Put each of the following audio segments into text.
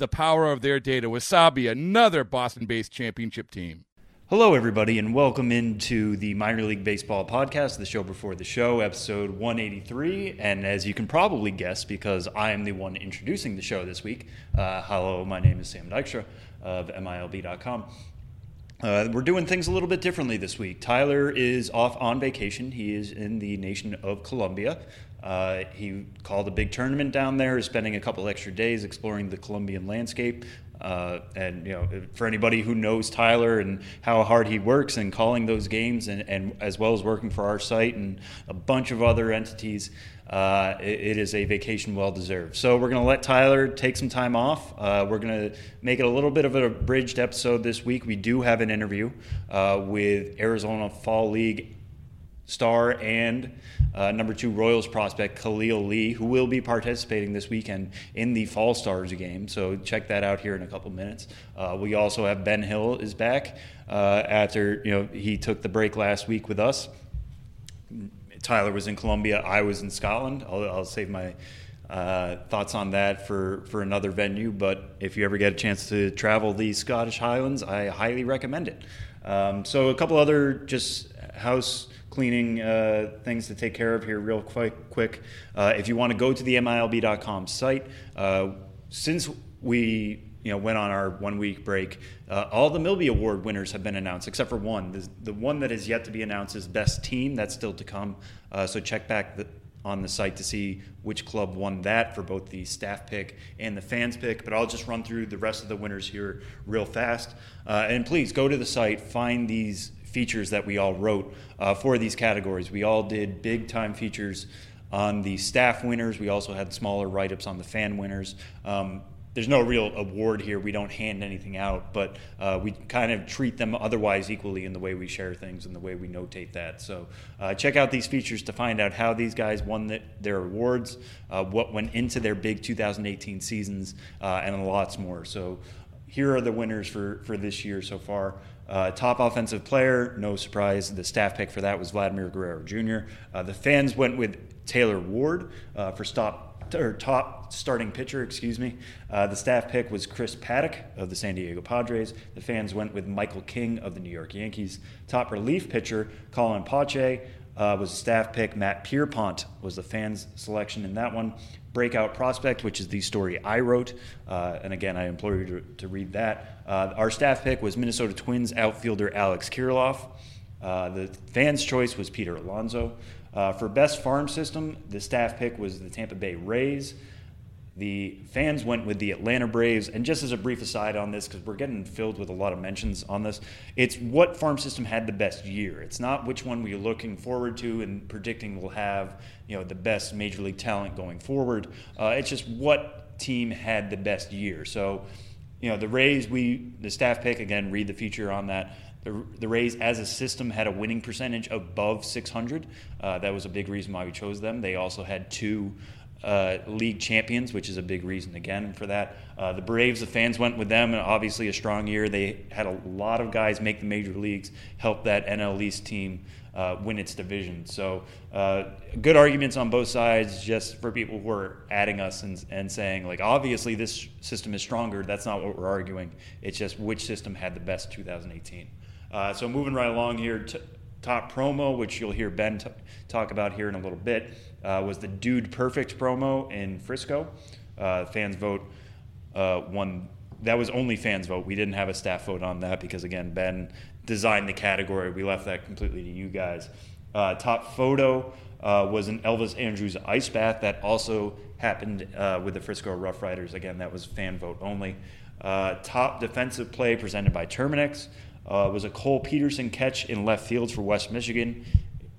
the power of their data. Wasabi, another Boston based championship team. Hello, everybody, and welcome into the Minor League Baseball podcast, the show before the show, episode 183. And as you can probably guess, because I am the one introducing the show this week, uh, hello, my name is Sam Dykstra of MILB.com. Uh, we're doing things a little bit differently this week. Tyler is off on vacation. He is in the nation of Colombia. Uh, he called a big tournament down there, spending a couple extra days exploring the Colombian landscape. Uh, and you know, for anybody who knows Tyler and how hard he works and calling those games, and, and as well as working for our site and a bunch of other entities, uh, it, it is a vacation well deserved. So we're going to let Tyler take some time off. Uh, we're going to make it a little bit of a bridged episode this week. We do have an interview uh, with Arizona Fall League star and uh, number two Royals prospect Khalil Lee, who will be participating this weekend in the Fall Stars game. So check that out here in a couple minutes. Uh, we also have Ben Hill is back uh, after you know he took the break last week with us. Tyler was in Colombia. I was in Scotland. I'll, I'll save my uh, thoughts on that for, for another venue. But if you ever get a chance to travel the Scottish Highlands, I highly recommend it. Um, so a couple other just house cleaning uh, things to take care of here real quick. quick. Uh, if you want to go to the MILB.com site, uh, since we you know went on our one week break, uh, all the MiLBY Award winners have been announced except for one. The, the, one that is yet to be announced is Best Team. That's still to come. Uh, so check back the, on the site to see which club won that for both the staff pick and the fans pick. But I'll just run through the rest of the winners here real fast. Uh, and please go to the site, find these features that we all wrote uh, for these categories. We all did big time features on the staff winners. We also had smaller write ups on the fan winners. Um, there's no real award here. We don't hand anything out, but uh, we kind of treat them otherwise equally in the way we share things and the way we notate that. So uh, check out these features to find out how these guys won the, their awards, uh, what went into their big 2018 seasons, uh, and lots more. So here are the winners for, for this year so far. Uh, top offensive player, no surprise. The staff pick for that was Vladimir Guerrero Jr. Uh, the fans went with Taylor Ward uh, for stop or top starting pitcher. Excuse me. Uh, the staff pick was Chris Paddack of the San Diego Padres. The fans went with Michael King of the New York Yankees. Top relief pitcher Colin Poche uh, was a staff pick. Matt Pierpont was the fans' selection in that one. Breakout Prospect, which is the story I wrote. Uh, and again, I implore you to, to read that. Uh, our staff pick was Minnesota Twins outfielder Alex Kirilloff. Uh, the fans' choice was Peter Alonso. Uh, for best farm system, the staff pick was the Tampa Bay Rays. The fans went with the Atlanta Braves. And just as a brief aside on this, because we're getting filled with a lot of mentions on this, it's what farm system had the best year. It's not which one we're looking forward to and predicting will have you know the best major league talent going forward. Uh, it's just what team had the best year. So, you know, the Rays, we the staff pick again. Read the feature on that. The, the Rays, as a system, had a winning percentage above 600. Uh, that was a big reason why we chose them. They also had two uh, league champions, which is a big reason again for that. Uh, the Braves, the fans went with them, and obviously a strong year. They had a lot of guys make the major leagues, help that NL East team uh, win its division. So, uh, good arguments on both sides, just for people who are adding us and, and saying, like, obviously this system is stronger. That's not what we're arguing. It's just which system had the best 2018. Uh, so, moving right along here, t- top promo, which you'll hear Ben t- talk about here in a little bit uh, was the Dude Perfect promo in Frisco. Uh, fans vote uh, won. That was only fans vote. We didn't have a staff vote on that because again, Ben designed the category. We left that completely to you guys. Uh, top photo uh, was an Elvis Andrus ice bath that also happened uh, with the Frisco Rough Riders. Again, that was fan vote only. Top defensive play presented by Terminix uh, was a Cole Peterson catch in left field for West Michigan.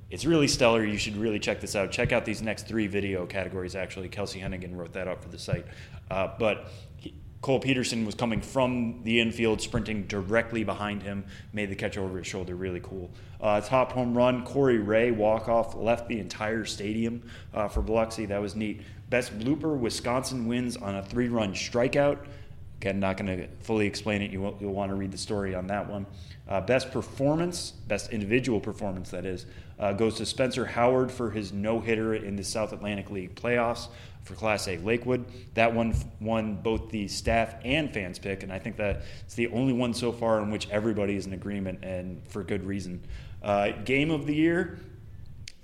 It's really stellar. You should really check this out. Check out these next three video categories. Actually, Kelsie Heneghan wrote that up for the site. Uh, but he, Cole Peterson was coming from the infield, sprinting directly behind him, made the catch over his shoulder. Really cool. Uh, top home run, Corey Ray walk off, left the entire stadium uh, for Biloxi. That was neat. Best blooper, Wisconsin wins on a three run strikeout. Again, not going to fully explain it. You will, you'll want to read the story on that one. Uh, best performance, best individual performance, that is, uh, goes to Spencer Howard for his no hitter in the South Atlantic League playoffs for Class A Lakewood. That one won both the staff and fans pick, and I think that it's the only one so far in which everybody is in agreement and for good reason. Uh, game of the year,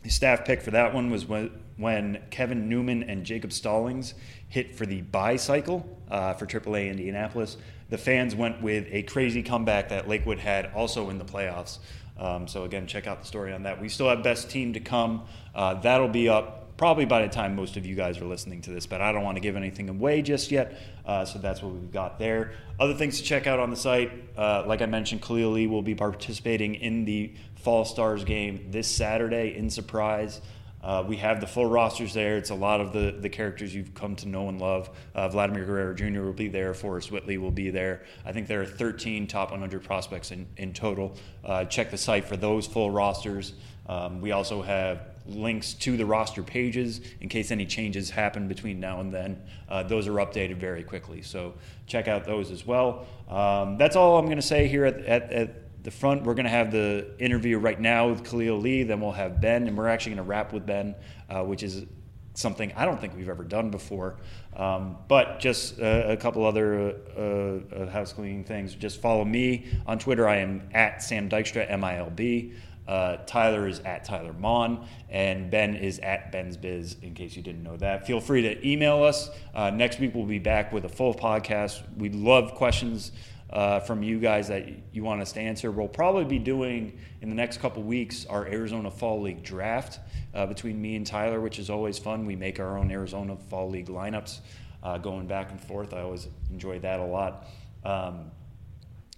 the staff pick for that one was when, Kevin Newman and Jacob Stallings hit for the bicycle uh, for AAA Indianapolis. The fans went with a crazy comeback that Lakewood had also in the playoffs. Um, so again, check out the story on that. We still have best team to come. Uh, that'll be up probably by the time most of you guys are listening to this, but I don't want to give anything away just yet. Uh, so that's what we've got there. Other things to check out on the site, uh, like I mentioned, Khalil Lee will be participating in the Fall Stars game this Saturday in Surprise. Uh, we have the full rosters there. It's a lot of the, the characters you've come to know and love. Uh, Vladimir Guerrero Jr. will be there. Forrest Whitley will be there. I think there are 13 top 100 prospects in, in total. Uh, check the site for those full rosters. Um, we also have links to the roster pages in case any changes happen between now and then. Uh, those are updated very quickly. So check out those as well. Um, that's all I'm going to say here at, at, at the front, we're going to have the interview right now with Khalil Lee. Then we'll have Ben, and we're actually going to wrap with Ben, uh, which is something I don't think we've ever done before. Um, but just uh, a couple other uh, uh, house cleaning things. Just follow me on Twitter. I am at Sam Dykstra, M I L B. Uh, Tyler is at Tyler Maun, and Ben is at Ben's Biz, in case you didn't know that. Feel free to email us. Uh, next week, we'll be back with a full podcast. We love questions uh, from you guys that you want us to answer. We'll probably be doing in the next couple weeks our Arizona Fall League draft uh, between me and Tyler, which is always fun. We make our own Arizona Fall League lineups uh, going back and forth. I always enjoy that a lot. Um,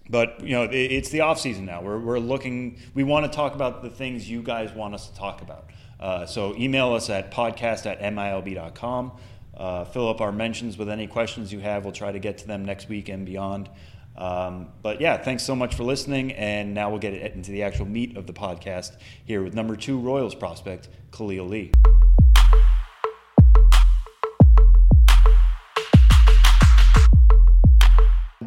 but you know, it, it's the off season now. We're, we're looking. We want to talk about the things you guys want us to talk about. Uh, so email us at podcast at milb.com. Uh, fill up our mentions with any questions you have. We'll try to get to them next week and beyond. Um, but yeah, thanks so much for listening. And now we'll get into the actual meat of the podcast here with number two Royals prospect, Khalil Lee.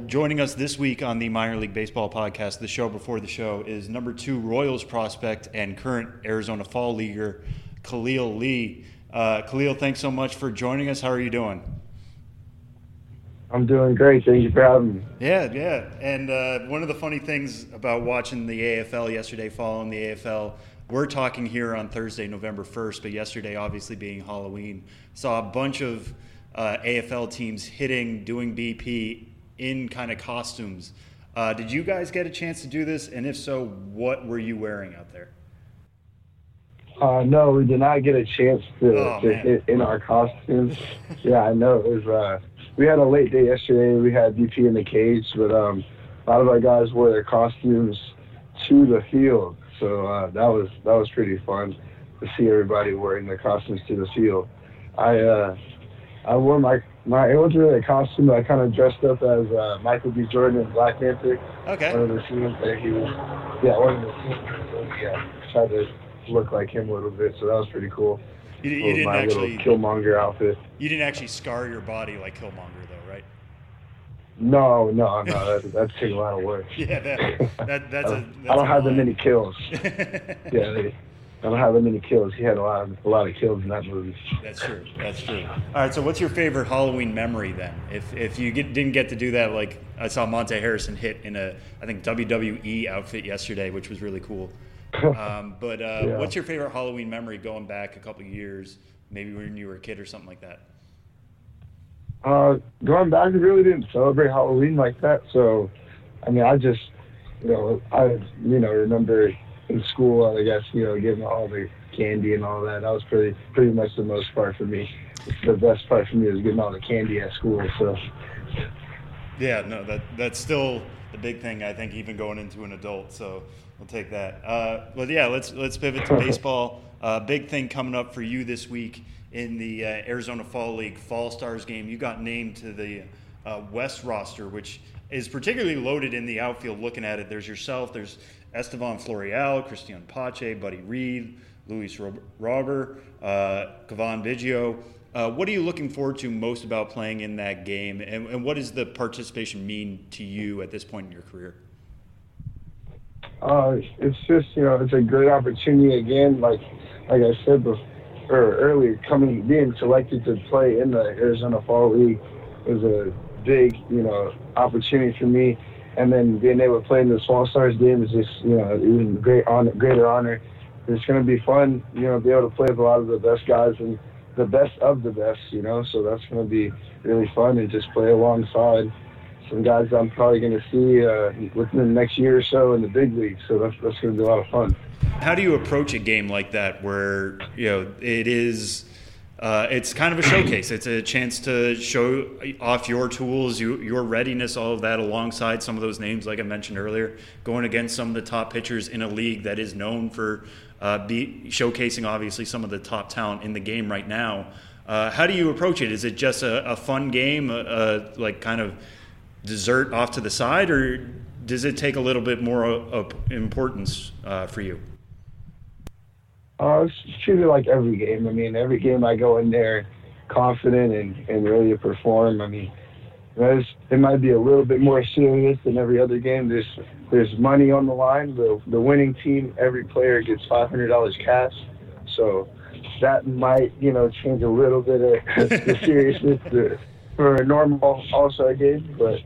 Joining us this week on the Minor League Baseball podcast, the show before the show, is number two Royals prospect and current Arizona Fall Leaguer, Khalil Lee. Uh, Khalil, thanks so much for joining us. How are you doing? I'm doing great. Thank you for having me. Yeah, yeah. And uh, one of the funny things about watching the AFL yesterday, following the AFL, we're talking here on Thursday, November 1st, but yesterday, obviously being Halloween, saw a bunch of uh, AFL teams hitting, doing BP in kind of costumes. Uh, did you guys get a chance to do this? And if so, what were you wearing out there? Uh, no, we did not get a chance to, oh, to hit in our costumes. yeah, I know. It was uh, we had a late day yesterday. We had BP in the cage, but um, a lot of our guys wore their costumes to the field, so uh, that was that was pretty fun to see everybody wearing their costumes to the field. I uh, I wore my my it wasn't really a costume. I kind of dressed up as uh, Michael B. Jordan in Black Panther. Okay. One of the scenes that he was, yeah, one of the scenes. Yeah, tried to look like him a little bit, so that was pretty cool. You, you didn't actually Killmonger outfit. You didn't actually scar your body like Killmonger, though, right? No, no, no. That, that's taking a lot of work. yeah, that, that that's a. That's I don't have that many kills. yeah, they, I don't have that many kills. He had a lot, of, a lot of kills in that movie. That's true. That's true. All right. So, what's your favorite Halloween memory then? If if you get, didn't get to do that, like I saw Monte Harrison hit in a I think WWE outfit yesterday, which was really cool. Um, but uh, yeah. what's your favorite Halloween memory going back a couple years, maybe when you were a kid or something like that? Uh, going back, we really didn't celebrate Halloween like that. So, I mean, I just, you know, I, you know, remember in school, I guess, you know, getting all the candy and all that. That was pretty, pretty much the most part for me. The best part for me was getting all the candy at school. So. Yeah, no, that that's still the big thing. I think even going into an adult. So we'll take that. Uh, but yeah, let's let's pivot to baseball. Uh, big thing coming up for you this week in the uh, Arizona Fall League Fall Stars game. You got named to the uh, West roster, which is particularly loaded in the outfield. Looking at it, there's yourself, there's Estevan Florial, Cristian Pache, Buddy Reed, Luis Robert, uh, Cavan Biggio. Uh, what are you looking forward to most about playing in that game, and, and, what does the participation mean to you at this point in your career? Uh, it's just you know it's a great opportunity again. Like like I said before, earlier, coming being selected to play in the Arizona Fall League was a big you know opportunity for me, and then being able to play in the Fall Stars game is just you know even great honor, greater honor. It's going to be fun, you know, be able to play with a lot of the best guys and the best of the best, you know. So that's going to be really fun and just play alongside some guys I'm probably going to see uh, within the next year or so in the big leagues. So that's that's going to be a lot of fun. How do you approach a game like that, where you know it is? Uh, it's kind of a showcase. It's a chance to show off your tools, you, your readiness, all of that, alongside some of those names, like I mentioned earlier, going against some of the top pitchers in a league that is known for uh, be showcasing obviously some of the top talent in the game right now. Uh, how do you approach it? Is it just a, a fun game, a, a, like kind of dessert off to the side, or does it take a little bit more of importance uh, for you? Uh, it's treated like every game. I mean, every game I go in there confident and, and ready to perform. I mean, it might be a little bit more serious than every other game. There's there's money on the line. The the winning team, every player gets five hundred dollars cash. So that might you know change a little bit of the seriousness for a normal All Star game. But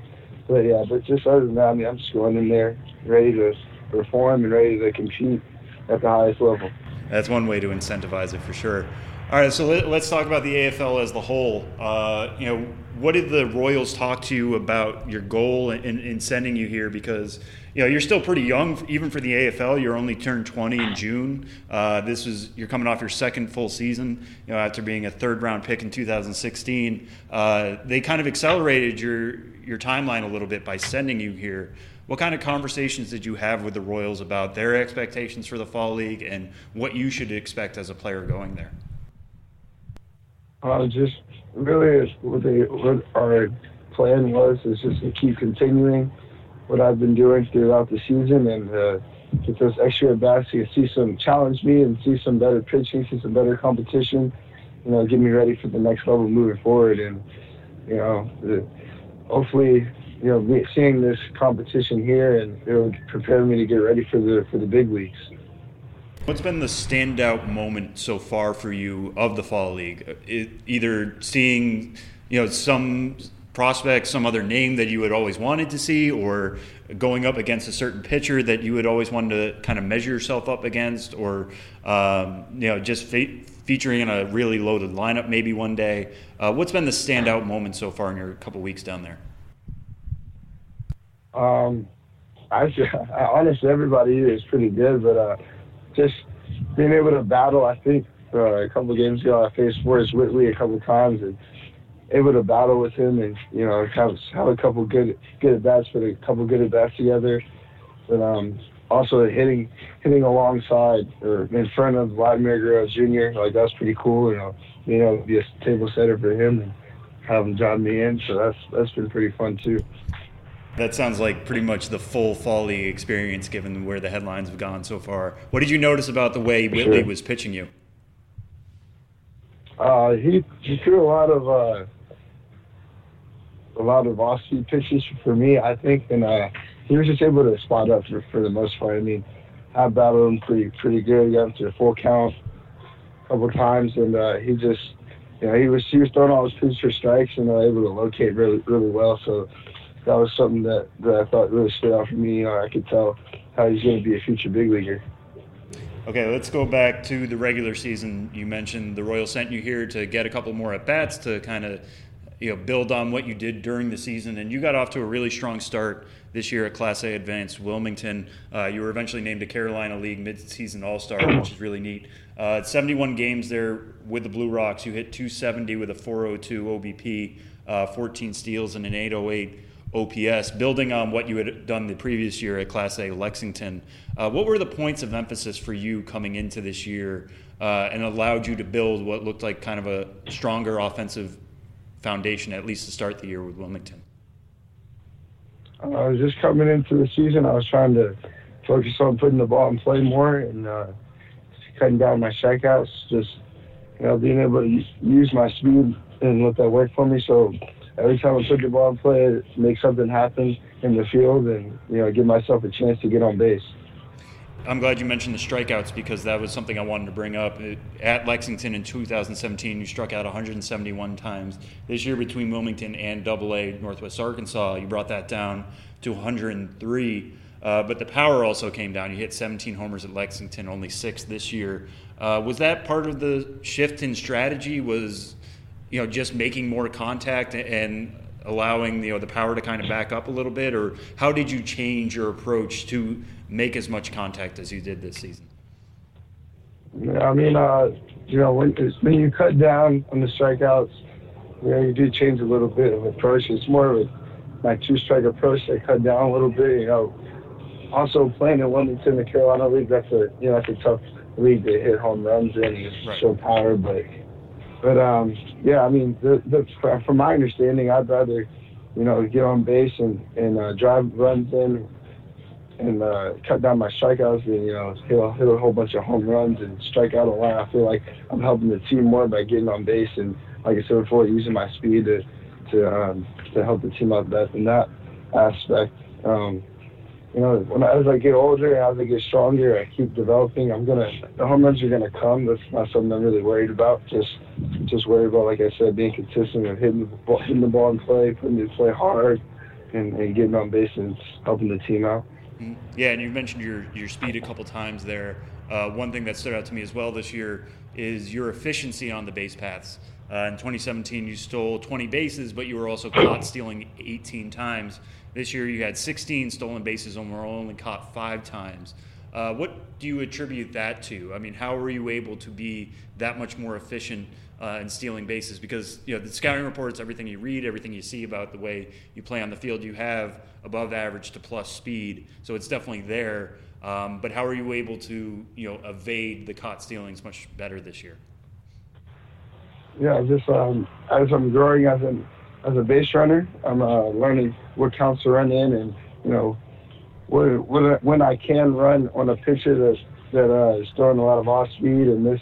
but yeah, but just other than that, I mean, I'm just going in there ready to perform and ready to compete at the highest level. That's one way to incentivize it for sure. All right, so let, us talk about the AFL as the whole. Uh, you know, what did the Royals talk to you about your goal in, in, sending you here? Because you know you're still pretty young, even for the AFL. You're only turned 20 in June. Uh, this is you're coming off your second full season. You know, after being a third round pick in 2016, uh, they kind of accelerated your your timeline a little bit by sending you here. What kind of conversations did you have with the Royals about their expectations for the fall league and what you should expect as a player going there? Uh, just really what, they, what our plan was is just to keep continuing what I've been doing throughout the season and uh, get those extra at bats to see some challenge me and see some better pitching, see some better competition. You know, get me ready for the next level moving forward, and you know, the, hopefully, you know, seeing this competition here and it'll prepare me to get ready for the for the big leagues. What's been the standout moment so far for you of the fall league? It, either seeing, you know, some prospect, some other name that you had always wanted to see, or going up against a certain pitcher that you had always wanted to kind of measure yourself up against, or um, you know, just fe- featuring in a really loaded lineup maybe one day. Uh, what's been the standout moment so far in your couple weeks down there? Um, I, honestly, everybody is pretty good, but. Uh, just being able to battle. I think uh, a couple games ago, I faced Forrest Whitley a couple times and able to battle with him and you know have have a couple good good at bats, put a couple good at bats together. But um, also hitting hitting alongside or in front of Vladimir Guerrero Jr. Like that's pretty cool. You know, able to be a table setter for him and have him join me in. So that's that's been pretty fun too. That sounds like pretty much the full fall league experience, given where the headlines have gone so far. What did you notice about the way Whitley sure. was pitching you? Uh, he he threw a lot of uh, a lot of off-speed pitches for me, I think, and uh, he was just able to spot up for, for the most part. I mean, I battled him pretty pretty good. Got him to a full count a couple times, and uh, he just you know he was he was throwing all his pitches for strikes and uh, able to locate really really well. So that was something that, that I thought really stood out for me. You know, I could tell how he's going to be a future big leaguer. Okay, let's go back to the regular season. You mentioned the Royals sent you here to get a couple more at bats to kind of you know build on what you did during the season, and you got off to a really strong start this year at Class A Advanced Wilmington. Uh, you were eventually named a Carolina League midseason All Star, which is really neat. Uh, 71 games there with the Blue Rocks. You hit 270 with a 402 OBP, uh, 14 steals, and an 808 OPS, building on what you had done the previous year at Class A Lexington. Uh, what were the points of emphasis for you coming into this year uh, and allowed you to build what looked like kind of a stronger offensive foundation, at least to start the year with Wilmington? Uh, I was just coming into the season. I was trying to focus on putting the ball in play more and uh, cutting down my strikeouts. Just you know, being able to use my speed and let that work for me. So every time I put the ball in play, make something happen in the field, and you know, give myself a chance to get on base. I'm glad you mentioned the strikeouts because that was something I wanted to bring up. At Lexington in 2017, you struck out 171 times. This year, between Wilmington and Double A Northwest Arkansas, you brought that down to 103. Uh, but the power also came down. You hit 17 homers at Lexington, only six this year. Uh, was that part of the shift in strategy? Was you know just making more contact and allowing you know the power to kind of back up a little bit, or how did you change your approach to make as much contact as you did this season? Yeah, I mean, uh, you know, when when you cut down on the strikeouts, you know, you do change a little bit of approach. It's more of a my two strike approach that cut down a little bit. You know, also playing in Wilmington, the Carolina League, that's a you know that's a tough league to hit home runs in and right. show power, but but um, yeah, I mean, the, the, from my understanding, I'd rather, you know, get on base and and uh, drive runs in and uh, cut down my strikeouts and you know hit a, hit a whole bunch of home runs and strike out a lot. I feel like I'm helping the team more by getting on base and like I said before, using my speed to to um, to help the team out that in that aspect. Um, you know, when I, as I get older, and as I get stronger, I keep developing. I'm gonna the home runs are gonna come. That's not something I'm really worried about. Just just worried about, like I said, being consistent and hitting the ball, hitting the ball in play, putting the play hard, and, and getting on base and helping the team out. Mm-hmm. Yeah, and you mentioned your your speed a couple times there. Uh, one thing that stood out to me as well this year is your efficiency on the base paths. Uh, in 2017, you stole 20 bases, but you were also caught stealing 18 times. This year, you had 16 stolen bases and were only caught five times. Uh, what do you attribute that to? I mean, how were you able to be that much more efficient uh, in stealing bases? Because you know the scouting reports, everything you read, everything you see about the way you play on the field, you have above average to plus speed, so it's definitely there. Um, but how are you able to you know evade the caught stealings much better this year? Yeah, just um, as I'm growing as an as a base runner. I'm uh, learning what counts to run in, and you know, what, what, when I can run on a pitcher that that uh, is throwing a lot of off speed and this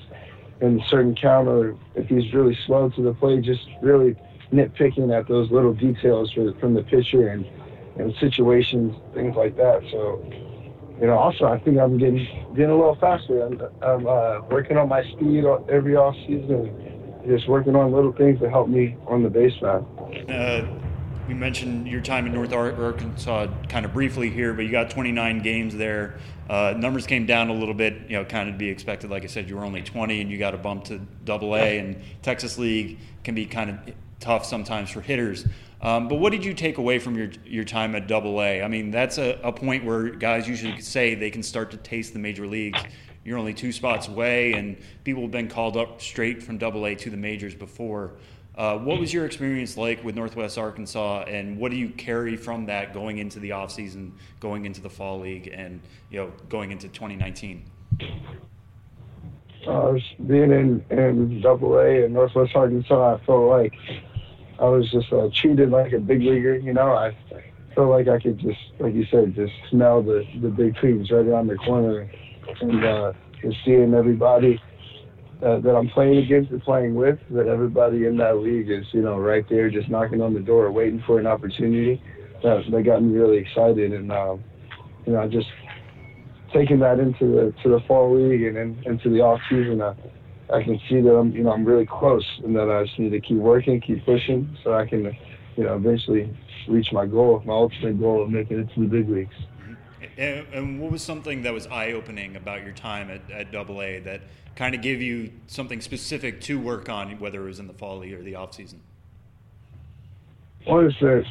and certain count, or if he's really slow to the plate, just really nitpicking at those little details for, from the pitcher and and situations, things like that. So. You know, also I think I'm getting getting a little faster. I'm, I'm uh, working on my speed every off season just working on little things to help me on the base path. Uh, you mentioned your time in North Arkansas kind of briefly here, but you got 29 games there. Uh, numbers came down a little bit, you know, kind of to be expected. Like I said, you were only 20 and you got a bump to Double A, and Texas League can be kind of tough sometimes for hitters. Um, but what did you take away from your your time at Double A? I mean, that's a, a point where guys usually say they can start to taste the major leagues you're only two spots away, and people have been called up straight from Double A to the majors before. Uh, what was your experience like with Northwest Arkansas, and what do you carry from that going into the offseason, going into the fall league, and you know going into 2019? Uh, being in Double A in Northwest Arkansas, I felt like I was just uh, treated like a big leaguer. You know, I felt like I could just, like you said, just smell the the big trees right around the corner and uh, just seeing everybody uh, that I'm playing against and playing with, that everybody in that league is, you know, right there just knocking on the door, waiting for an opportunity. That, that got me really excited, and um, you know, just taking that into the to the fall league and in, into the off season. I, I can see that I'm, you know, I'm really close, and that I just need to keep working, keep pushing, so I can, you know, eventually reach my goal, my ultimate goal of making it to the big leagues. And, and, what was something that was eye opening about your time at, at Double A that kind of gave you something specific to work on, whether it was in the fall league or the off season? one is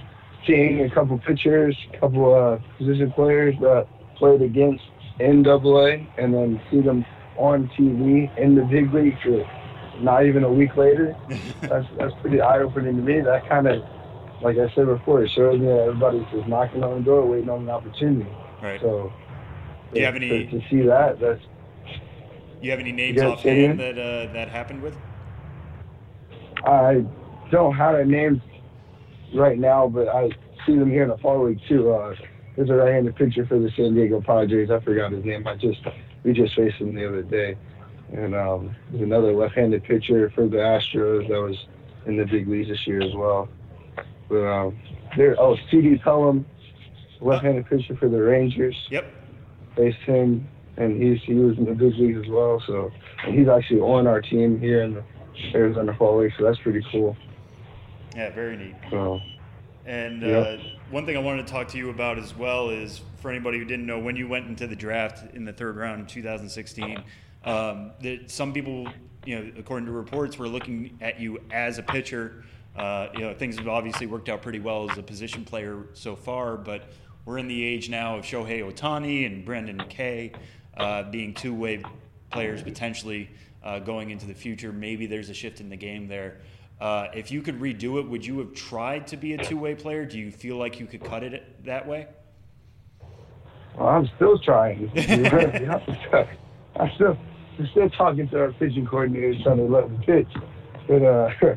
seeing a couple pitchers, a couple uh, position players that played against NAA, and then see them on TV in the big league for not even a week later. that's that's pretty eye opening to me. That kind of, like I said before, it shows me that everybody's just knocking on the door, waiting on an opportunity. Right. So, do you have any to, see that? That's. You have any names offhand that uh, that happened with? I don't have a name right now, but I see them here in the fall league too. Uh, there's a right-handed pitcher for the San Diego Padres. I forgot his name. I just we just faced him the other day, and um, there's another left-handed pitcher for the Astros that was in the big leagues this year as well. But um, there, oh, C.D. Pelham, left-handed pitcher for the Rangers. Yep. Faced him, and he's he was in the big leagues as well. So, and he's actually on our team here in the Arizona Fall League. So that's pretty cool. Yeah, very neat. So. And yep. uh, one thing I wanted to talk to you about as well is for anybody who didn't know, when you went into the draft in the third round in 2016, um, that some people, you know, according to reports, were looking at you as a pitcher. Uh, you know, things have obviously worked out pretty well as a position player so far, but we're in the age now of Shohei Ohtani and Brendan McKay uh, being two-way players potentially uh, going into the future. Maybe there's a shift in the game there. Uh, if you could redo it, would you have tried to be a two-way player? Do you feel like you could cut it that way? Well, I'm still trying. I'm still, I'm still talking to our pitching coordinator, trying to let him pitch. But, uh,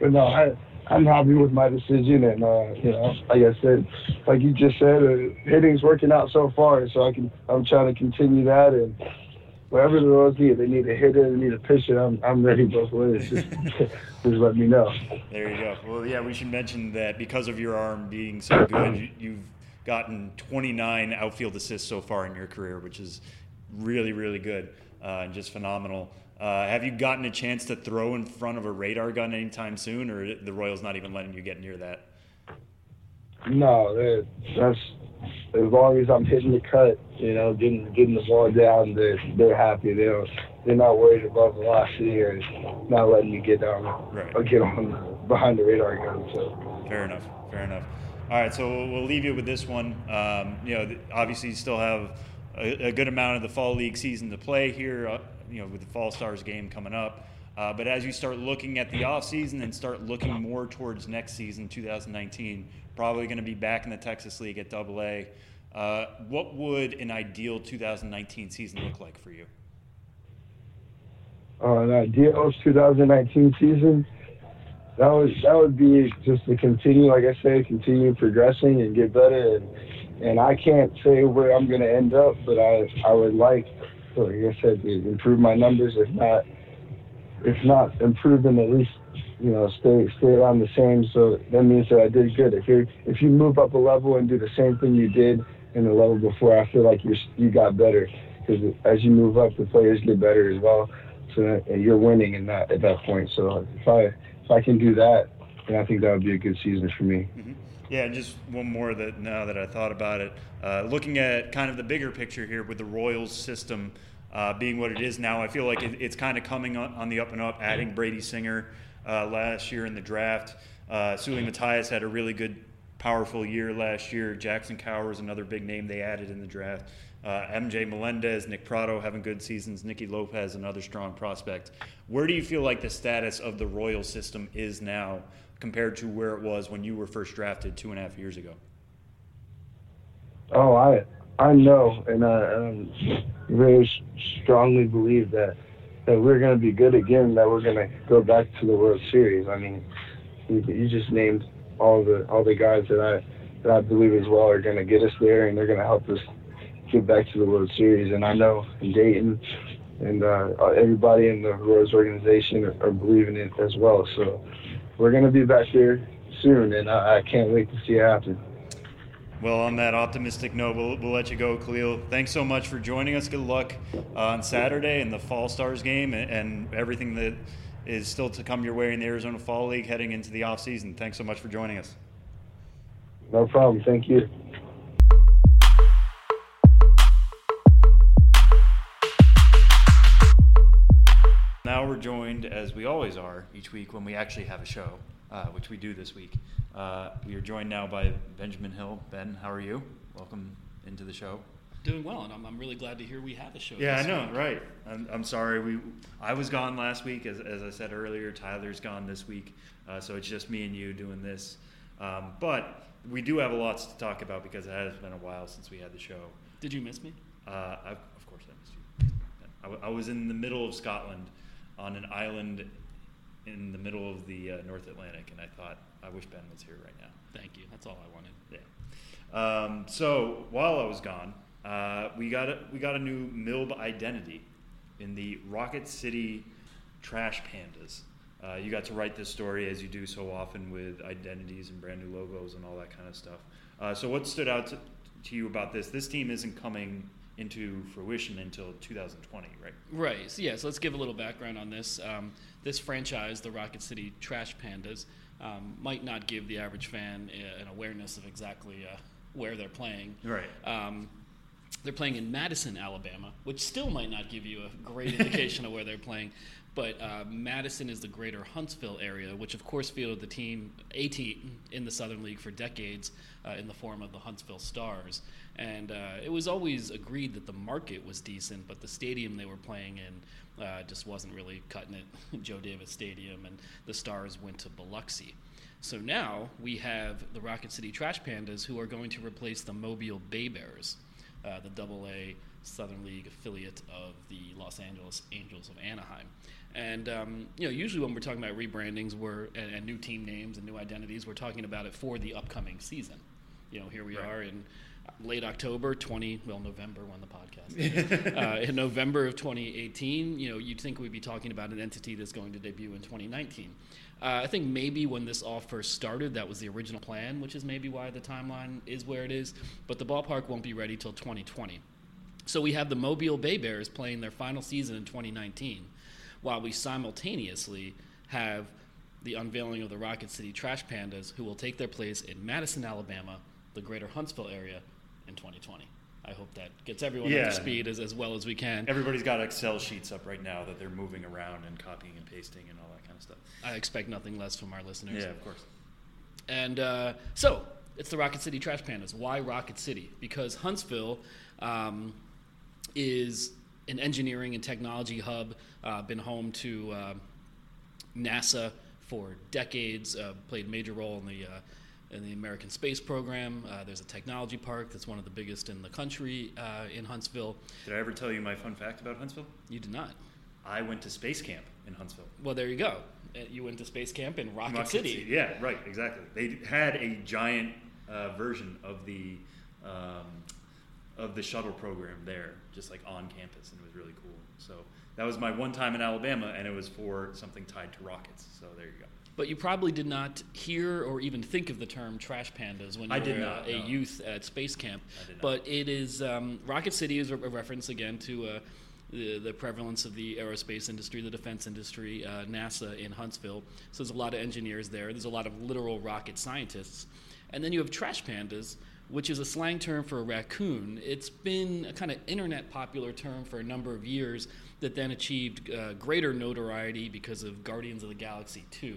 but no, I, I'm happy with my decision, and uh, you know, like I said, like you just said, uh, hitting's working out so far, so I can, I'm trying to continue that, and whatever the Royals need, they need a hitter, they need a pitcher. I'm I'm ready both ways. Just, just let me know. There you go. Well, yeah, we should mention that because of your arm being so good, you, have gotten 29 outfield assists so far in your career, which is really really good uh, and just phenomenal. Uh, have you gotten a chance to throw in front of a radar gun anytime soon, or the Royals not even letting you get near that? No, that's as long as I'm hitting the cut, you know, getting getting the ball down, they're they're happy. They don't they're not worried about velocity or not letting me get down right. or get on behind the radar gun. So fair enough, fair enough. All right, so we'll leave you with this one. Um, you know, obviously, you still have a, a, good amount of the fall league season to play here. Uh, you know, with the Fall Stars game coming up. Uh, but as you start looking at the off season and start looking more towards next season, 2019, probably going to be back in the Texas League at Double A. Uh, what would an ideal 2019 season look like for you? Uh, an ideal 2019 season, that would that would be just to continue, like I say, continue progressing and get better. And and I can't say where I'm going to end up, but I I would like, like I said, to improve my numbers. If not, if not improve them, at least you know, stay stay around the same. So that means that I did good. If you if you move up a level and do the same thing you did in the level before, I feel like you you got better because as you move up, the players get better as well. So that, you're winning in that at that point. So if I if I can do that, then I think that would be a good season for me. Mm-hmm. Yeah, and just one more that now that I thought about it, uh, looking at kind of the bigger picture here with the Royals system uh, being what it is now, I feel like it, it's kind of coming on, on, the up and up. Adding Brady Singer uh, last year in the draft. Uh, Matias had a really good, powerful year last year. Jackson Kowar is another big name they added in the draft. Uh, MJ Melendez, Nick Pratto having good seasons. Nicky Lopez, another strong prospect. Where do you feel like the status of the Royal system is now compared to where it was when you were first drafted two and a half years ago? Oh, I I know, and I um, very strongly believe that that we're going to be good again, that we're going to go back to the World Series. I mean, you, you just named all the all the guys that I that I believe as well are going to get us there, and they're going to help us get back to the World Series. And I know in Dayton and uh, everybody in the Royals organization are, are believing it as well. So we're going to be back here soon, and I, I can't wait to see it happen. Well, on that optimistic note, we'll, we'll let you go, Khalil. Thanks so much for joining us. Good luck uh, on Saturday in the Fall Stars game and, and, everything that is still to come your way in the Arizona Fall League heading into the off season. Thanks so much for joining us. No problem. Thank you. Now we're joined, as we always are each week when we actually have a show, uh, which we do this week. Uh, we are joined now by Benjamin Hill. Ben, how are you? Welcome into the show. Doing well, and I'm, I'm really glad to hear we have a show. Yeah, I know, week. right? I'm, I'm sorry. We I was gone last week, as, as I said earlier. Tyler's gone this week, uh, so it's just me and you doing this. Um, but we do have a lot to talk about because it has been a while since we had the show. Did you miss me? Uh, I, of course, I missed you. I, w- I was in the middle of Scotland on an island in the middle of the uh, North Atlantic, and I thought, I wish Ben was here right now. Thank you. That's all I wanted. Yeah. Um, so while I was gone, uh, we got a, we got a new MILB identity in the Rocket City Trash Pandas. Uh, you got to write this story as you do so often with identities and brand new logos and all that kind of stuff. Uh, so what stood out to, to you about this? This team isn't coming into fruition until 2020, right? Right. So yeah. So let's give a little background on this. Um, this franchise, the Rocket City Trash Pandas, um, might not give the average fan uh, an awareness of exactly uh, where they're playing. Right. Um, they're playing in Madison, Alabama, which still might not give you a great indication of where they're playing. But uh, Madison is the greater Huntsville area, which of course fielded the team, a team in the Southern League for decades uh, in the form of the Huntsville Stars. And uh, it was always agreed that the market was decent, but the stadium they were playing in uh, just wasn't really cutting it. Joe Davis Stadium, and the Stars went to Biloxi. So now we have the Rocket City Trash Pandas, who are going to replace the Mobile Bay Bears uh, the Double A Southern League affiliate of the Los Angeles Angels of Anaheim. And um, you know, usually when we're talking about rebrandings, we're and, and, new team names and new identities, we're talking about it for the upcoming season. You know, here we right. are in late October 20, well, November when the podcast. uh, in November of 2018, you know, you'd think we'd be talking about an entity that's going to debut in 2019. Uh, I think maybe when this all first started, that was the original plan, which is maybe why the timeline is where it is. But the ballpark won't be ready till 2020. So we have the Mobile Bay Bears playing their final season in 2019, while we simultaneously have the unveiling of the Rocket City Trash Pandas, who will take their place in Madison, Alabama, the greater Huntsville area, in 2020. I hope that gets everyone Yeah. up to speed as, as well as we can. Everybody's got Excel sheets up right now that they're moving around and copying and pasting and all that kind of stuff. I expect nothing less from our listeners. Yeah, of course. And uh, so it's the Rocket City Trash Pandas. Why Rocket City? Because Huntsville um, is an engineering and technology hub, uh, been home to uh, NASA for decades, uh, played a major role in the uh, in the American space program. Uh, there's a technology park that's one of the biggest in the country uh, in Huntsville. Did I ever tell you my fun fact about Huntsville? You did not. I went to space camp in Huntsville. Well, there you go. Uh, You went to space camp in Rocket, Rocket City. Yeah, right, exactly. They had a giant uh, version of the um, of the shuttle program there, just like on campus, and it was really cool. So that was my one time in Alabama, and it was for something tied to rockets. So there you go. But you probably did not hear or even think of the term trash pandas when you I were not, a, no. youth at space camp. I did not. But it is um, Rocket City is a a reference again to uh, the, the prevalence of the aerospace industry, the defense industry, uh, NASA in Huntsville. So there's a lot of engineers there. There's a lot of literal rocket scientists, and then you have trash pandas. Which is a slang term for a raccoon. It's been a kind of internet popular term for a number of years that then achieved uh, greater notoriety because of Guardians of the Galaxy 2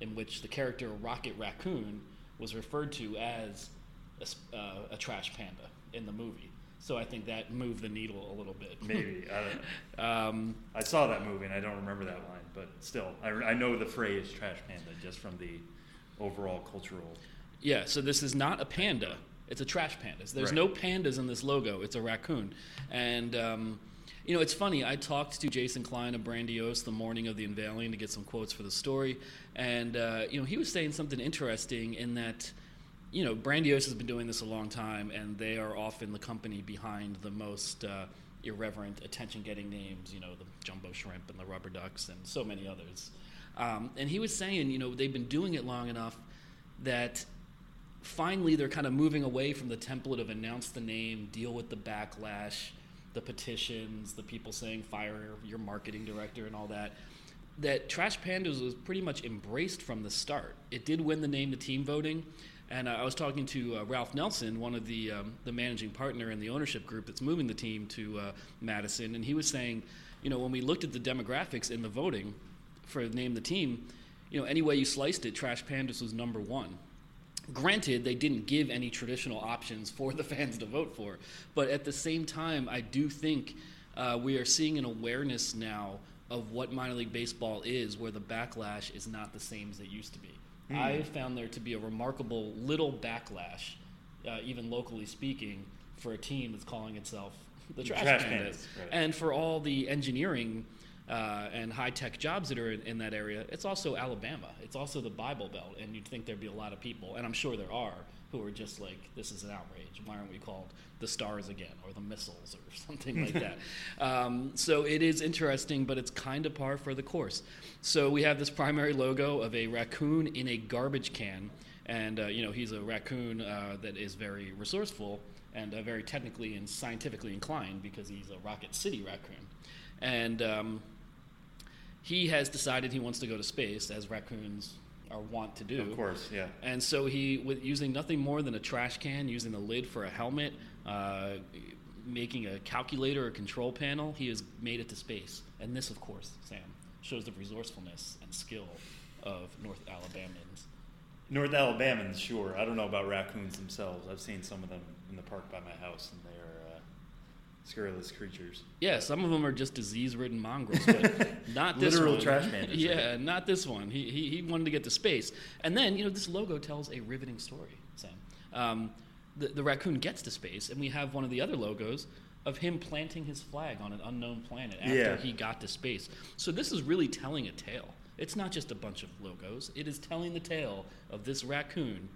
in which the character Rocket Raccoon was referred to as a, uh, a trash panda in the movie. So I think that moved the needle a little bit. Maybe I don't know. Um, I saw that movie and I don't remember that line, but still, I, I know the phrase "trash panda" just from the overall cultural. yeah, so this is not a panda. It's a trash pandas. There's Right. no pandas in this logo. It's a raccoon. And, um, you know, it's funny. I talked to Jason Klein of Brandiose the morning of the unveiling to get some quotes for the story. And, uh, you know, he was saying something interesting in that, you know, Brandiose has been doing this a long time, and they are often the company behind the most uh, irreverent, attention getting names, you know, the Jumbo Shrimp and the Rubber Ducks and so many others. Um, and he was saying, you know, they've been doing it long enough that finally they're kind of moving away from the template of announce the name, deal with the backlash, the petitions, the people saying fire your marketing director and all that. That Trash Pandas was pretty much embraced from the start. It did win the name the team voting. And I was talking to uh, Ralph Nelson, one of the um, the managing partner in the ownership group that's moving the team to uh, Madison, and he was saying, you know, when we looked at the demographics in the voting for name the team, you know, any way you sliced it, Trash Pandas was number one. Granted, they didn't give any traditional options for the fans to vote for, but at the same time, I do think uh, we are seeing an awareness now of what minor league baseball is, where the backlash is not the same as it used to be. Mm. I found there to be a remarkable little backlash, uh, even locally speaking, for a team that's calling itself the Trash, trash Pandas, right. and for all the engineering uh, and high tech jobs that are in, in, that area, it's also Alabama. It's also the Bible Belt, and you'd think there'd be a lot of people, and I'm sure there are, who are just like, this is an outrage. Why aren't we called the Stars again, or the Missiles, or something like that? Um, so it is interesting, but it's kind of par for the course. So we have this primary logo of a raccoon in a garbage can, and uh, you know he's a raccoon uh, that is very resourceful and uh, very technically and scientifically inclined because he's a Rocket City raccoon, and um, he has decided he wants to go to space, as raccoons are wont to do. Of course, yeah. And so he, with using nothing more than a trash can, using the lid for a helmet, uh, making a calculator or control panel, he has made it to space. And this, of course, Sam, shows the resourcefulness and skill of North Alabamans. North Alabamans, sure. I don't know about raccoons themselves. I've seen some of them in the park by my house, and they are scurrilous creatures. Yeah, some of them are just disease-ridden mongrels, but not this Literal one. trash pandas. yeah, right? not this one. He, he, he wanted to get to space, and then you know this logo tells a riveting story. Sam, um, the, the raccoon gets to space, and we have one of the other logos of him planting his flag on an unknown planet after yeah. he got to space. So this is really telling a tale. It's not just a bunch of logos. It is telling the tale of this raccoon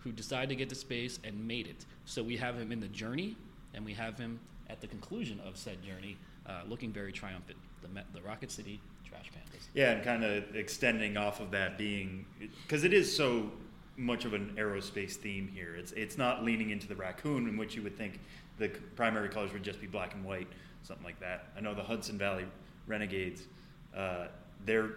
who decided to get to space and made it. So we have him in the journey, and we have him at the conclusion of said journey, uh, looking very triumphant. The, the Rocket City Trash Pandas. Yeah, and kind of extending off of that being because it is so much of an aerospace theme here. It's it's not leaning into the raccoon, in which you would think the primary colors would just be black and white, something like that. I know the Hudson Valley Renegades, uh, they're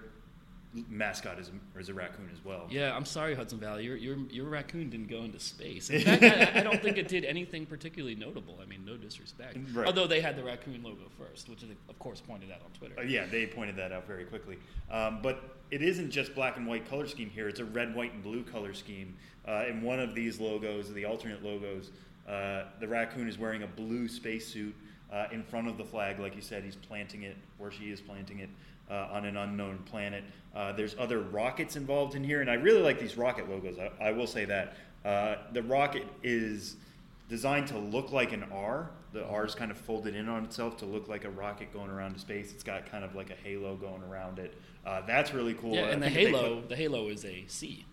mascot is a, is a raccoon as well. Yeah, I'm sorry, Hudson Valley. Your, your, your raccoon didn't go into space. In fact, I, I, don't think it did anything particularly notable. I mean, no disrespect. Right. Although they had the raccoon logo first, which is, of course, pointed out on Twitter. Uh, yeah, they pointed that out very quickly. Um, but it isn't just black and white color scheme here. It's a red, white, and blue color scheme. Uh, in one of these logos, the alternate logos, uh, the raccoon is wearing a blue spacesuit uh, in front of the flag. Like you said, he's planting it where she is planting it uh, on an unknown planet. Uh, there's other rockets involved in here, and I really like these rocket logos. I, I will say that uh, the rocket is designed to look like an R. The R is kind of folded in on itself to look like a rocket going around space. It's got kind of like a halo going around it. Uh, that's really cool. Yeah, and the halo, put, the halo is a C.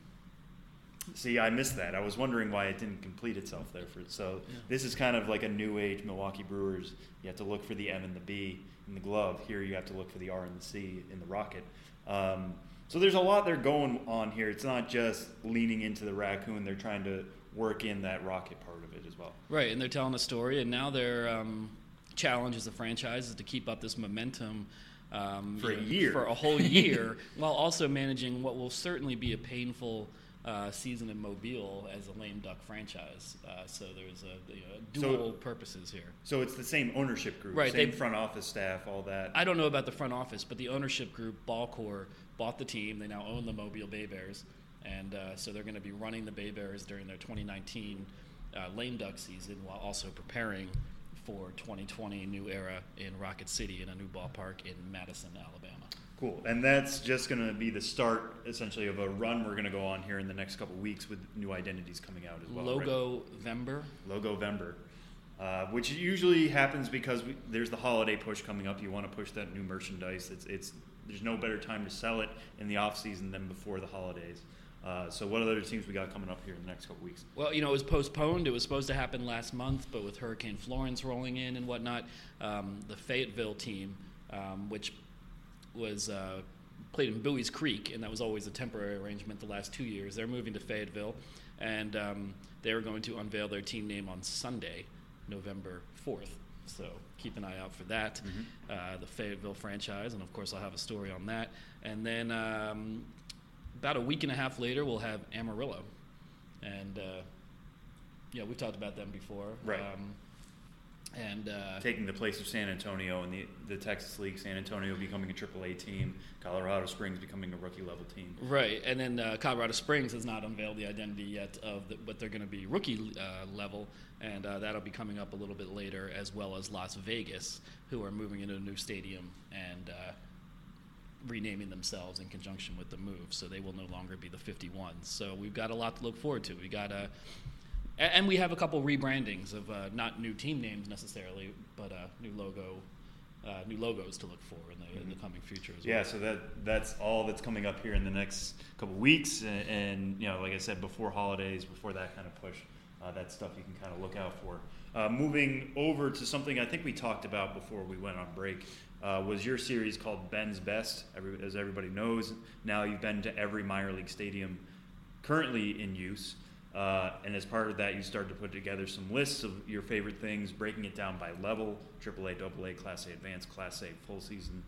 See, I missed that. I was wondering why it didn't complete itself there. For so, yeah. this is kind of like a new age Milwaukee Brewers. You have to look for the M and the B in the glove. Here, you have to look for the R and the C in the rocket. Um, so there's a lot they're going on here. It's not just leaning into the raccoon. They're trying to work in that rocket part of it as well. Right, and they're telling a story, and now their um, challenge as a franchise is to keep up this momentum um, for a year, for a whole year, while also managing what will certainly be a painful uh, season in Mobile as a lame duck franchise. Uh, so there's a you know, dual so, purposes here. So it's the same ownership group, right? Same they, front office staff, all that. I don't know about the front office, but the ownership group, BallCorps, bought the team. They now own the Mobile Bay Bears, and uh, so they're going to be running the Bay Bears during their 2019 uh, lame duck season, while also preparing for 2020 new era in Rocket City in a new ballpark in Madison, Alabama. Cool. And that's just going to be the start, essentially, of a run we're going to go on here in the next couple weeks with new identities coming out as well. Logo Vember. Logovember. Uh, which usually happens because we, there's the holiday push coming up. You want to push that new merchandise. It's, it's there's no better time to sell it in the off season than before the holidays. Uh, so what other teams we got coming up here in the next couple weeks? Well, you know, it was postponed. It was supposed to happen last month, but with Hurricane Florence rolling in and whatnot, um, the Fayetteville team, um, which was uh, played in Buies Creek, and that was always a temporary arrangement the last two years. They're moving to Fayetteville, and um, they're going to unveil their team name on Sunday, November 4th. So keep an eye out for that. Mm-hmm. Uh, the Fayetteville franchise, and of course, I'll have a story on that. And then um, about a week and a half later, we'll have Amarillo. And uh, yeah, we've talked about them before. Right. Um, and uh, taking the place of San Antonio in the the Texas League. San Antonio becoming a AAA team, Colorado Springs becoming a rookie level team. Right, and then uh, Colorado Springs has not unveiled the identity yet of the, but they're going to be rookie uh, level, and uh, that'll be coming up a little bit later, as well as Las Vegas, who are moving into a new stadium and uh, renaming themselves in conjunction with the move. So they will no longer be the 51s. So we've got a lot to look forward to. We got a and we have a couple rebrandings of uh, not new team names necessarily, but uh, new logo, uh, new logos to look for in the, mm-hmm. in the mm-hmm. coming future as well. Yeah, so that that's all that's coming up here in the next couple weeks, and, and, you know, like I said, before holidays, before that kind of push, uh, that stuff you can kind of look out for. Uh, moving over to something I think we talked about before we went on break. Uh, was your series called Ben's Best? Every, as everybody knows, now you've been to every minor league stadium currently in use. Uh, and as part of that, you start to put together some lists of your favorite things, breaking it down by level AAA, AA, Class A Advanced, Class A Full Season,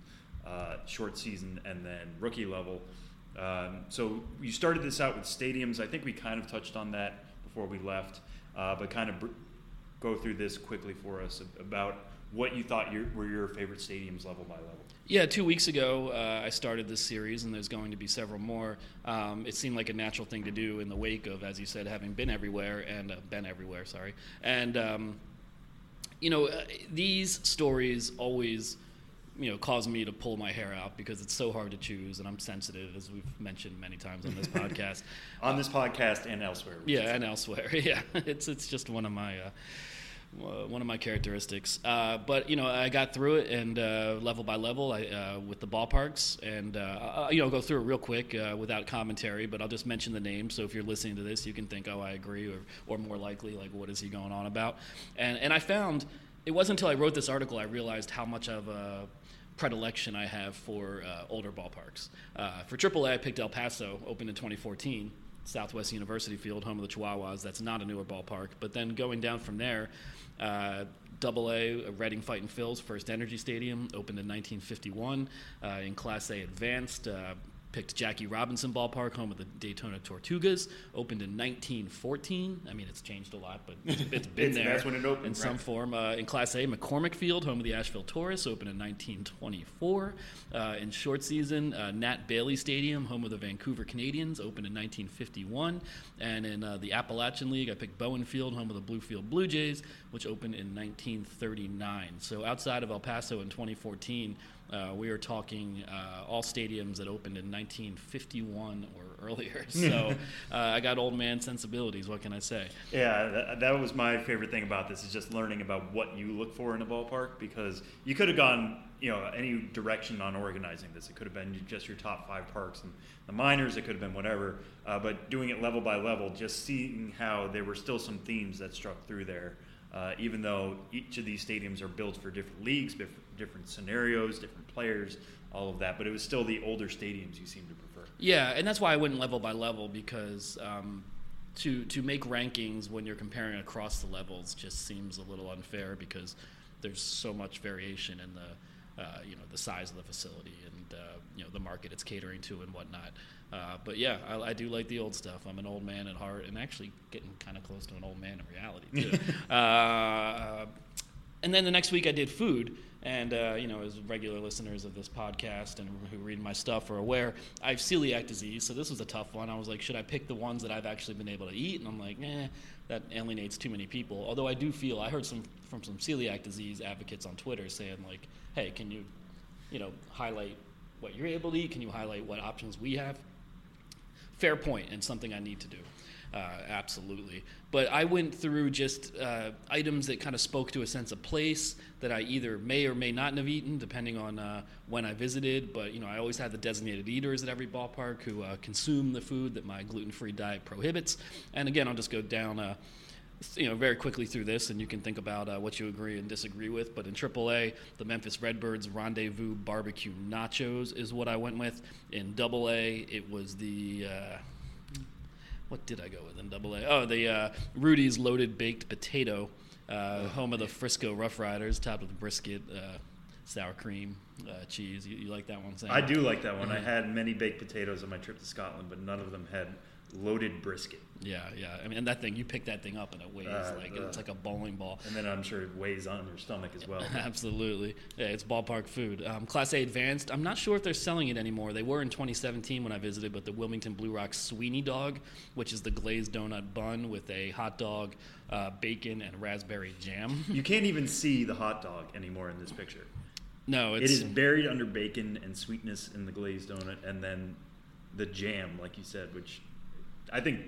uh, Short Season, and then Rookie level. Um, so you started this out with stadiums. I think we kind of touched on that before we left, uh, but kind of br- go through this quickly for us about what you thought your, were your favorite stadiums level by level. Yeah, two weeks ago uh, I started this series, and there's going to be several more. Um, it seemed like a natural thing to do in the wake of, as you said, having been everywhere and uh, been everywhere. Sorry, and um, you know uh, these stories always you know cause me to pull my hair out because it's so hard to choose and i'm sensitive as we've mentioned many times on this podcast on this podcast and elsewhere yeah and elsewhere yeah it's it's just one of my uh, uh, one of my characteristics. Uh, but you know, I got through it and uh, level by level I, uh, with the ballparks, and uh, you know, go through it real quick uh, without commentary. But I'll just mention the names, so if you're listening to this, you can think, "Oh, I agree," or, or more likely, like, "What is he going on about?" And and I found it wasn't until I wrote this article I realized how much of a predilection I have for older ballparks. for AAA, I picked El Paso, opened in 2014. Southwest University Field, home of the Chihuahuas. That's not a newer ballpark. But then going down from there, uh, Double A, Reading Fighting Phils, First Energy Stadium, opened in 1951. Uh, in Class A Advanced, uh, picked Jackie Robinson Ballpark, home of the Daytona Tortugas, opened in 1914. I mean, it's changed a lot, but it's, it's been it's, there that's when it opened, in right. some form. Uh, in Class A, McCormick Field, home of the Asheville Tourists, opened in 1924. Uh, in short season, uh, Nat Bailey Stadium, home of the Vancouver Canadians, opened in 1951. And in uh, the Appalachian League, I picked Bowen Field, home of the Bluefield Blue Jays, which opened in 1939. So outside of El Paso in 2014, uh, we are talking uh, all stadiums that opened in 1951 or earlier. So uh, I got old man sensibilities. What can I say? Yeah, that, that, was my favorite thing about this is just learning about what you look for in a ballpark because you could have gone you know any direction on organizing this. It could have been just your top five parks and the minors. It could have been whatever. Uh, but doing it level by level, just seeing how there were still some themes that struck through there. Uh, even though each of these stadiums are built for different leagues, different, scenarios, different players, all of that. But it was still the older stadiums you seem to prefer. Yeah, and that's why I went level by level because um, to to make rankings when you're comparing across the levels just seems a little unfair because there's so much variation in the uh, you know the size of the facility and uh, you know the market it's catering to and whatnot. Uh, but yeah, I, I, do like the old stuff. I'm an old man at heart, and actually getting kind of close to an old man in reality too. uh, and then the next week I did food, and uh, you know, as regular listeners of this podcast and who read my stuff are aware, I have celiac disease, so this was a tough one. I was like, should I pick the ones that I've actually been able to eat? And I'm like, eh, that alienates too many people. Although I do feel I heard some from some celiac disease advocates on Twitter saying like, hey, can you, you know, highlight what you're able to eat? Can you highlight what options we have? fair point and something I need to do. Uh, absolutely. But I went through just uh, items that kind of spoke to a sense of place that I either may or may not have eaten, depending on uh, when I visited. But you know, I always had the designated eaters at every ballpark who uh, consume the food that my gluten-free diet prohibits. And again, I'll just go down uh, you know very quickly through this, and you can think about uh, what you agree and disagree with. But in AAA, the Memphis Redbirds Rendezvous Barbecue Nachos is what I went with. In Double A, it was the uh, what did I go with in Double A? Oh, the uh, Rudy's Loaded Baked Potato, uh, home of the Frisco Rough Riders, topped with brisket. Uh, sour cream, uh, cheese. You, you, like that one, Sam? I do like that one. Mm-hmm. I had many baked potatoes on my trip to Scotland, but none of them had loaded brisket. Yeah, yeah. I mean, that thing, you pick that thing up and it weighs uh, like uh, it's like a bowling ball. And then I'm sure it weighs on your stomach as well. Absolutely. Yeah, it's ballpark food. Um, Class A advanced. I'm not sure if they're selling it anymore. They were in 2017 when I visited, but the Wilmington Blue Rock Sweeney Dog, which is the glazed donut bun with a hot dog, uh, bacon, and raspberry jam. You can't even see the hot dog anymore in this picture. No, it is buried under bacon and sweetness in the glazed donut, and then the jam, like you said, which I think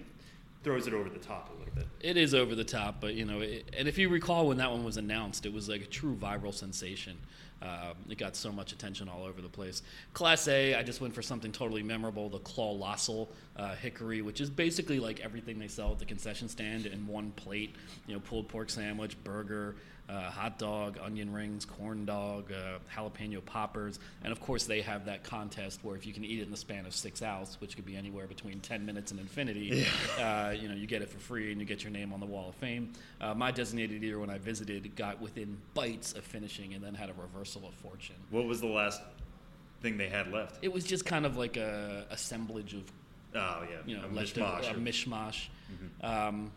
throws it over the top a little bit. It is over the top, but you know, it, and if you recall when that one was announced, it was like a true viral sensation. Uh, it got so much attention all over the place. Class A, I just went for something totally memorable the Claw uh, Hickory, which is basically like everything they sell at the concession stand in one plate. You know, pulled pork sandwich, burger, uh, hot dog, onion rings, corn dog, uh, jalapeno poppers, and of course they have that contest where if you can eat it in the span of six hours, which could be anywhere between 10 minutes and infinity, yeah. uh, you know, you get it for free and you get your name on the wall of fame. Uh, my designated eater when I visited got within bites of finishing and then had a reversal of fortune. What was the last thing they had left? It was just kind of like a assemblage of, oh yeah, you know, a mishmash. A, a mishmash. Mm-hmm. Um,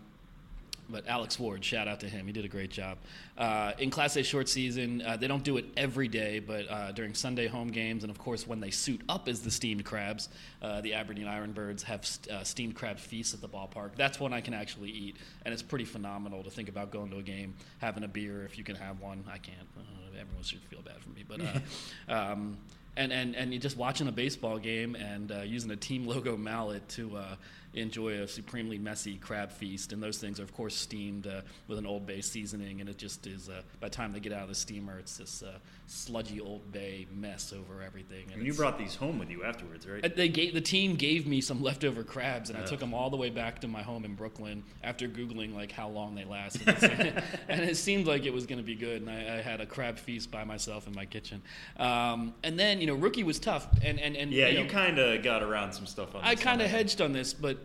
but Alex Ward, shout out to him. He did a great job. Uh, in Class A short season, uh, they don't do it every day, but uh, during Sunday home games, and of course when they suit up as the steamed crabs, uh, the Aberdeen Ironbirds have st- uh, steamed crab feasts at the ballpark. That's one I can actually eat, and it's pretty phenomenal to think about going to a game, having a beer if you can have one. I can't. Uh, everyone should feel bad for me, but. Um, and, and, and you're just watching a baseball game and using a team logo mallet to enjoy a supremely messy crab feast. And those things are, of course, steamed uh, with an Old Bay seasoning. And it just is, uh, by the time they get out of the steamer, it's this uh, sludgy Old Bay mess over everything. And, and you brought these home with you afterwards, right? Uh, they gave, the team gave me some leftover crabs, and I took them all the way back to my home in Brooklyn after Googling like how long they lasted. and it seemed like it was going to be good. And I, I, had a crab feast by myself in my kitchen. Um, and then, you know, rookie was tough. And, and, and yeah, you, know, you kind of got around some stuff on I kind of hedged on this, but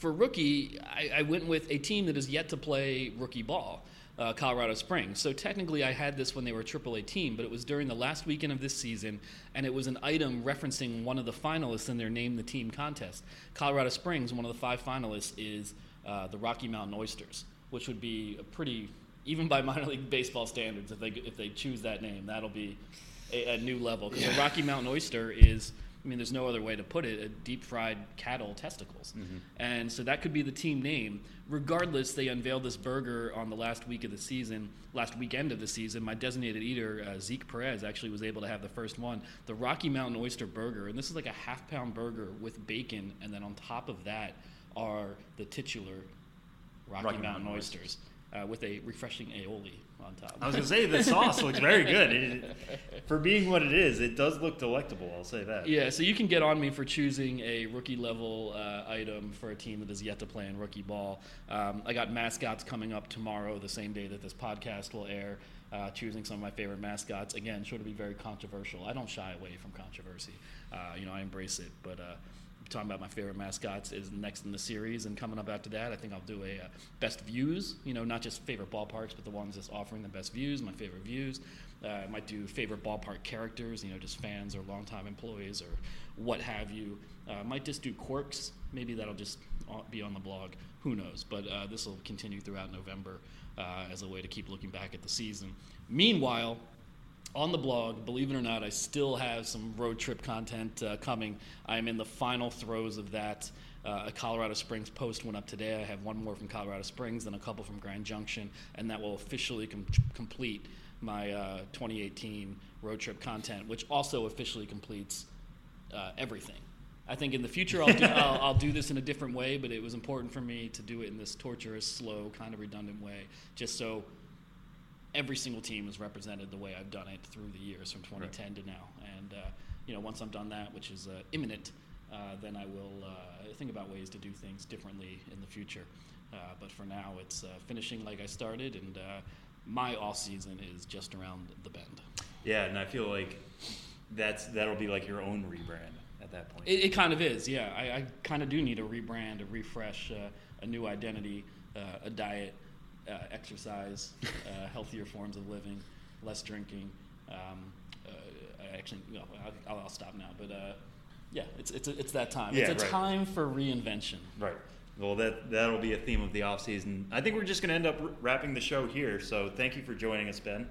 for rookie, I, I, went with a team that has yet to play rookie ball, uh, Colorado Springs. So technically, I had this when they were a AAA team, but it was during the last weekend of this season, and it was an item referencing one of the finalists in their Name the Team contest. Colorado Springs, one of the five finalists, is uh, the Rocky Mountain Oysters, which would be a pretty, even by minor league baseball standards, if they if they choose that name, that'll be a, a new level because yeah. the Rocky Mountain Oyster is I mean, there's no other way to put it, a deep fried cattle testicles. Mm-hmm. And so that could be the team name. Regardless, they unveiled this burger on the last week of the season, last weekend of the season. My designated eater, uh, Zeke Perez, actually was able to have the first one the Rocky Mountain Oyster Burger. And this is like a half pound burger with bacon. And then on top of that are the titular Rocky, Rocky Mountain, Mountain, oysters. Uh, with a refreshing aioli on top. I was gonna say the sauce looks very good. It, for being what it is, it does look delectable. I'll say that. Yeah, so you can get on me for choosing a rookie level uh, item for a team that is yet to play in rookie ball. Um, I got mascots coming up tomorrow, the same day that this podcast will air. Uh, choosing some of my favorite mascots. Again, sure to be very controversial. I don't shy away from controversy. Uh, you know, I embrace it, but uh, talking about my favorite mascots is next in the series, and coming up after that, I think I'll do a uh, best views. You know, not just favorite ballparks, but the ones that's offering the best views. My favorite views. Uh, I might do favorite ballpark characters. You know, just fans or longtime employees or what have you. Uh, might just do quirks. Maybe that'll just be on the blog. Who knows? But uh, this will continue throughout November uh, as a way to keep looking back at the season. Meanwhile, on the blog, believe it or not, I still have some road trip content uh, coming. I'm in the final throes of that. Uh, a Colorado Springs post went up today. I have one more from Colorado Springs and a couple from Grand Junction, and that will officially com- complete my uh, 2018 road trip content, which also officially completes uh, everything. I think in the future I'll do, I'll, I'll do this in a different way, but it was important for me to do it in this torturous, slow, kind of redundant way, just so every single team is represented the way I've done it through the years from 2010 right. to now. And uh, you know, once I've done that, which is uh, imminent, uh, then I will uh, think about ways to do things differently in the future. Uh, but for now, it's uh, finishing like I started, and my off season is just around the bend. Yeah, and I feel like that's that'll be like your own rebrand at that point. It, it kind of is. Yeah, I, I kind of do need a rebrand, a refresh, a new identity, a diet uh, exercise, uh, healthier forms of living, less drinking. Um, uh, actually, no, I'll, I'll, stop now. But uh, yeah, it's it's it's that time. Yeah, it's a right. time for reinvention. Right. Well, that that'll be a theme of the off season. I think we're just going to end up wrapping the show here. So thank you for joining us, Ben.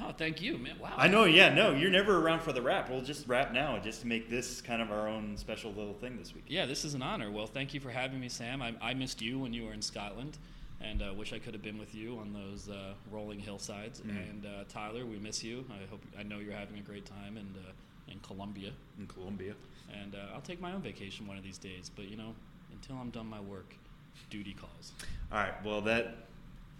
Oh, thank you, man. Wow. I know. Yeah. No, you're never around for the wrap. We'll just wrap now, just to make this kind of our own special little thing this week. Yeah, this is an honor. Well, thank you for having me, Sam. I, I missed you when you were in Scotland, and uh, wish I could have been with you on those uh, rolling hillsides. Mm. And uh, Tyler, we miss you. I hope I know you're having a great time in uh, in Colombia. In Colombia. And uh, I'll take my own vacation one of these days. But you know, until I'm done my work, duty calls. All right. Well, that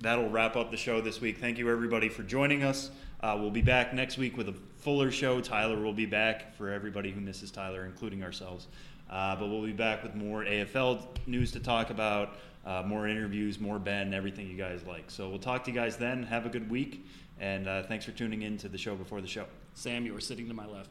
that'll wrap up the show this week. Thank you everybody for joining us. Uh, we'll be back next week with a fuller show. Tyler will be back for everybody who misses Tyler, including ourselves. Uh, but we'll be back with more AFL news to talk about, uh, more interviews, more Ben, everything you guys like. So we'll talk to you guys then. Have a good week, and uh, thanks for tuning in to the show before the show. Sam, you were sitting to my left.